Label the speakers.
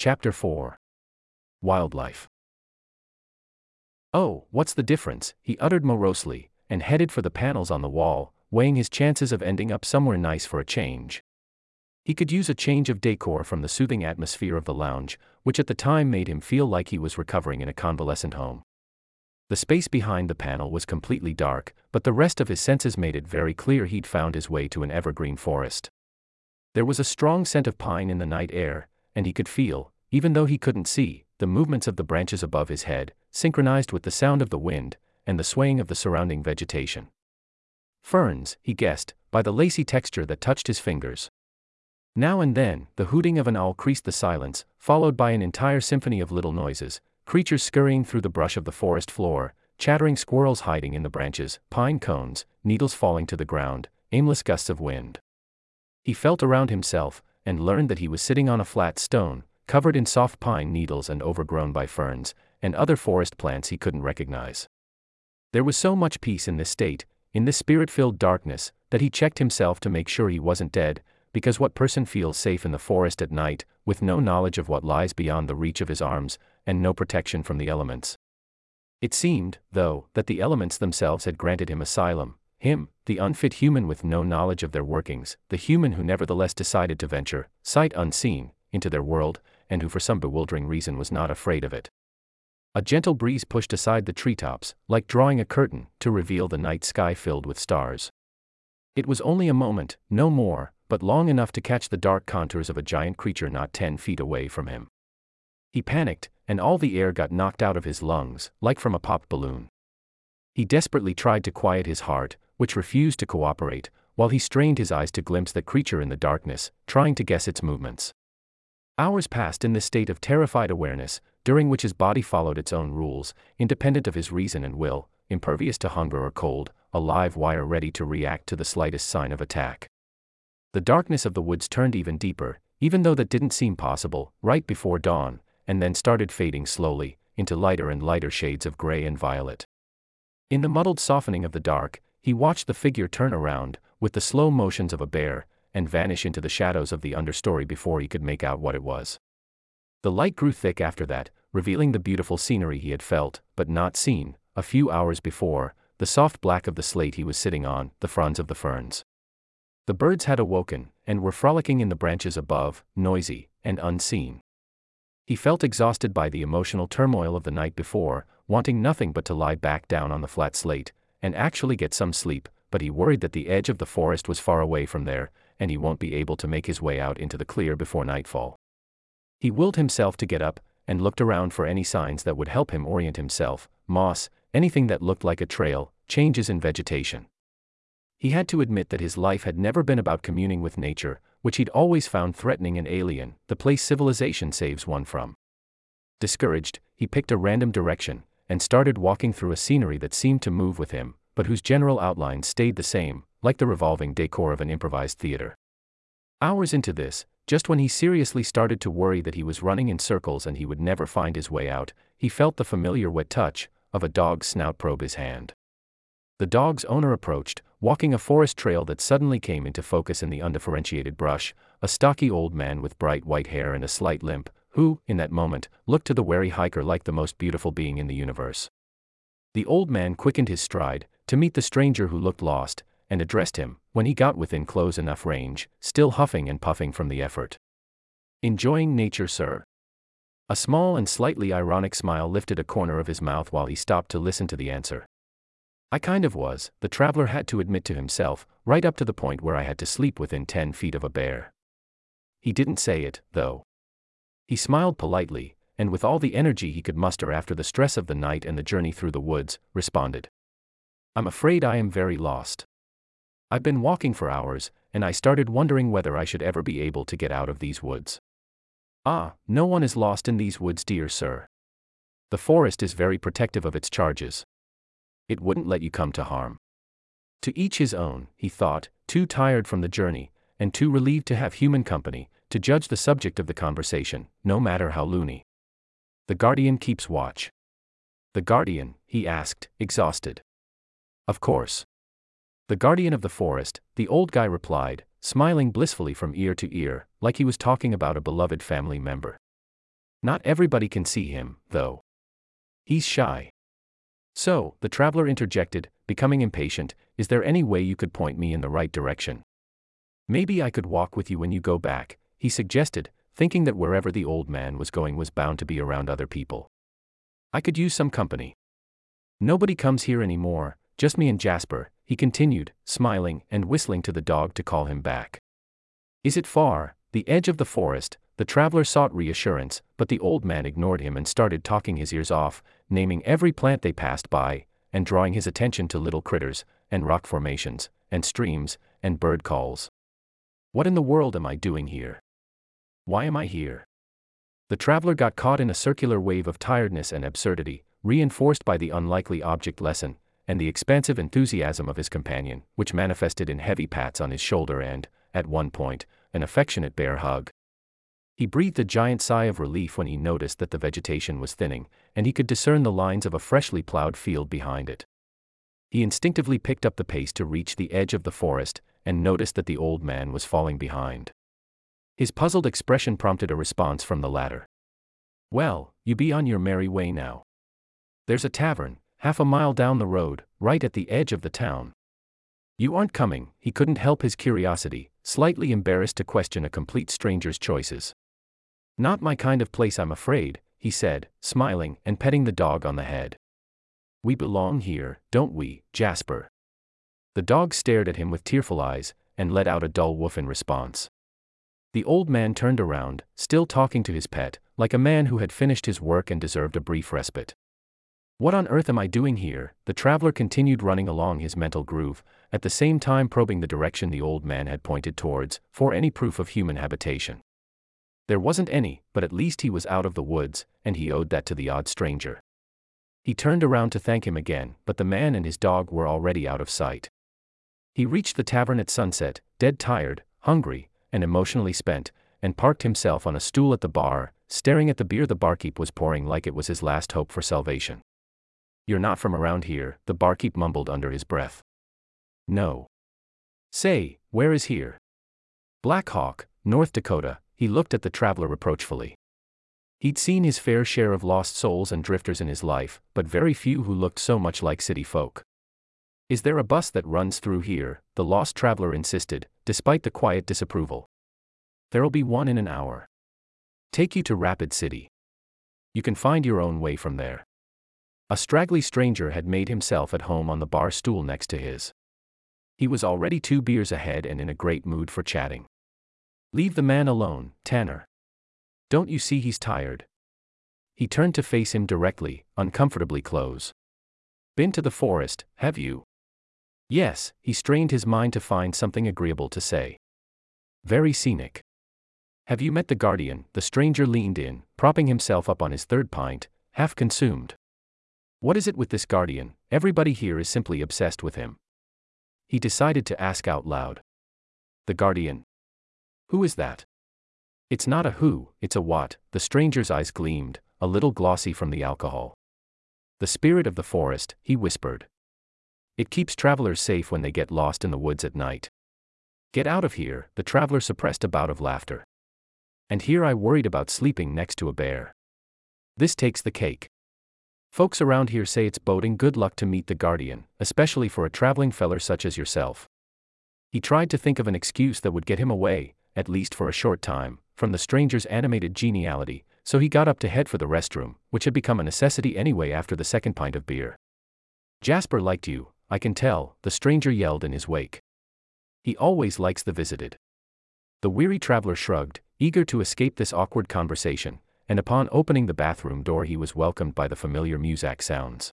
Speaker 1: Chapter 4 Wildlife. Oh, what's the difference? he uttered morosely, and headed for the panels on the wall, weighing his chances of ending up somewhere nice for a change. He could use a change of decor from the soothing atmosphere of the lounge, which at the time made him feel like he was recovering in a convalescent home. The space behind the panel was completely dark, but the rest of his senses made it very clear he'd found his way to an evergreen forest. There was a strong scent of pine in the night air, and he could feel, even though he couldn't see, the movements of the branches above his head, synchronized with the sound of the wind and the swaying of the surrounding vegetation. Ferns, he guessed, by the lacy texture that touched his fingers. Now and then, the hooting of an owl creased the silence, followed by an entire symphony of little noises, creatures scurrying through the brush of the forest floor, chattering squirrels hiding in the branches, pine cones, needles falling to the ground, aimless gusts of wind. He felt around himself, and learned that he was sitting on a flat stone, covered in soft pine needles and overgrown by ferns, and other forest plants he couldn't recognize. There was so much peace in this state, in this spirit filled darkness, that he checked himself to make sure he wasn't dead, because what person feels safe in the forest at night, with no knowledge of what lies beyond the reach of his arms, and no protection from the elements? It seemed, though, that the elements themselves had granted him asylum, him, the unfit human with no knowledge of their workings, the human who nevertheless decided to venture, sight unseen, into their world, and who for some bewildering reason was not afraid of it. A gentle breeze pushed aside the treetops, like drawing a curtain, to reveal the night sky filled with stars. It was only a moment, no more, but long enough to catch the dark contours of a giant creature not ten feet away from him. He panicked, and all the air got knocked out of his lungs, like from a popped balloon. He desperately tried to quiet his heart, which refused to cooperate, while he strained his eyes to glimpse the creature in the darkness, trying to guess its movements. Hours passed in this state of terrified awareness, during which his body followed its own rules, independent of his reason and will, impervious to hunger or cold, a live wire ready to react to the slightest sign of attack. The darkness of the woods turned even deeper, even though that didn't seem possible, right before dawn, and then started fading slowly, into lighter and lighter shades of gray and violet. In the muddled softening of the dark, he watched the figure turn around, with the slow motions of a bear, and vanish into the shadows of the understory before he could make out what it was. The light grew thick after that, revealing the beautiful scenery he had felt, but not seen, a few hours before, the soft black of the slate he was sitting on, the fronds of the ferns. The birds had awoken, and were frolicking in the branches above, noisy, and unseen. He felt exhausted by the emotional turmoil of the night before, wanting nothing but to lie back down on the flat slate, and actually get some sleep, but he worried that the edge of the forest was far away from there, and he won't be able to make his way out into the clear before nightfall. He willed himself to get up, and looked around for any signs that would help him orient himself moss, anything that looked like a trail, changes in vegetation. He had to admit that his life had never been about communing with nature, which he'd always found threatening and alien, the place civilization saves one from. Discouraged, he picked a random direction, and started walking through a scenery that seemed to move with him, but whose general outlines stayed the same, like the revolving decor of an improvised theater. Hours into this, just when he seriously started to worry that he was running in circles and he would never find his way out, he felt the familiar wet touch of a dog's snout probe his hand. The dog's owner approached, walking a forest trail that suddenly came into focus in the undifferentiated brush, a stocky old man with bright white hair and a slight limp, who, in that moment, looked to the wary hiker like the most beautiful being in the universe. The old man quickened his stride, to meet the stranger who looked lost, and addressed him, when he got within close enough range, still huffing and puffing from the effort. Enjoying nature, sir. A small and slightly ironic smile lifted a corner of his mouth while he stopped to listen to the answer. I kind of was, the traveler had to admit to himself, right up to the point where I had to sleep within 10 feet of a bear. He didn't say it, though. He smiled politely, and with all the energy he could muster after the stress of the night and the journey through the woods, responded. I'm afraid I am very lost. I've been walking for hours, and I started wondering whether I should ever be able to get out of these woods. Ah, no one is lost in these woods, dear sir. The forest is very protective of its charges it wouldn't let you come to harm. To each his own, he thought, too tired from the journey, and too relieved to have human company, to judge the subject of the conversation, no matter how loony. The guardian keeps watch. The guardian, he asked, exhausted. Of course. The guardian of the forest, the old guy replied, smiling blissfully from ear to ear, like he was talking about a beloved family member. Not everybody can see him, though. He's shy. So, the traveler interjected, becoming impatient, is there any way you could point me in the right direction? Maybe I could walk with you when you go back, he suggested, thinking that wherever the old man was going was bound to be around other people. I could use some company. Nobody comes here anymore, just me and Jasper, he continued, smiling and whistling to the dog to call him back. Is it far? The edge of the forest, the traveler sought reassurance, but the old man ignored him and started talking his ears off, naming every plant they passed by, and drawing his attention to little critters, and rock formations, and streams, and bird calls. What in the world am I doing here? Why am I here? The traveler got caught in a circular wave of tiredness and absurdity, reinforced by the unlikely object lesson, and the expansive enthusiasm of his companion, which manifested in heavy pats on his shoulder and, at one point, an affectionate bear hug. He breathed a giant sigh of relief when he noticed that the vegetation was thinning, and he could discern the lines of a freshly plowed field behind it. He instinctively picked up the pace to reach the edge of the forest, and noticed that the old man was falling behind. His puzzled expression prompted a response from the latter. Well, you be on your merry way now. There's a tavern, half a mile down the road, right at the edge of the town. You aren't coming, he couldn't help his curiosity, slightly embarrassed to question a complete stranger's choices. Not my kind of place, I'm afraid, he said, smiling and petting the dog on the head. We belong here, don't we, Jasper? The dog stared at him with tearful eyes and let out a dull woof in response. The old man turned around, still talking to his pet, like a man who had finished his work and deserved a brief respite. What on earth am I doing here? The traveler continued running along his mental groove, at the same time probing the direction the old man had pointed towards, for any proof of human habitation. There wasn't any, but at least he was out of the woods, and he owed that to the odd stranger. He turned around to thank him again, but the man and his dog were already out of sight. He reached the tavern at sunset, dead tired, hungry, and emotionally spent, and parked himself on a stool at the bar, staring at the beer the barkeep was pouring like it was his last hope for salvation. You're not from around here, the barkeep mumbled under his breath. No. Say, where is here? Black Hawk, North Dakota, he looked at the traveler reproachfully. He'd seen his fair share of lost souls and drifters in his life, but very few who looked so much like city folk. Is there a bus that runs through here? The lost traveler insisted, despite the quiet disapproval. There'll be one in an hour. Take you to Rapid City. You can find your own way from there. A straggly stranger had made himself at home on the bar stool next to his. He was already two beers ahead and in a great mood for chatting. Leave the man alone, Tanner. Don't you see he's tired? He turned to face him directly, uncomfortably close. Been to the forest, have you? Yes, he strained his mind to find something agreeable to say. Very scenic. Have you met the guardian? The stranger leaned in, propping himself up on his third pint, half consumed. What is it with this guardian? Everybody here is simply obsessed with him. He decided to ask out loud. The guardian. Who is that? It's not a who, it's a what, the stranger's eyes gleamed, a little glossy from the alcohol. The spirit of the forest, he whispered. It keeps travelers safe when they get lost in the woods at night. Get out of here, the traveler suppressed a bout of laughter. And here I worried about sleeping next to a bear. This takes the cake. Folks around here say it's boding good luck to meet the guardian, especially for a traveling feller such as yourself. He tried to think of an excuse that would get him away, at least for a short time, from the stranger's animated geniality, so he got up to head for the restroom, which had become a necessity anyway after the second pint of beer. Jasper liked you, I can tell, the stranger yelled in his wake. He always likes the visited. The weary traveler shrugged, eager to escape this awkward conversation, and upon opening the bathroom door he was welcomed by the familiar muzak sounds.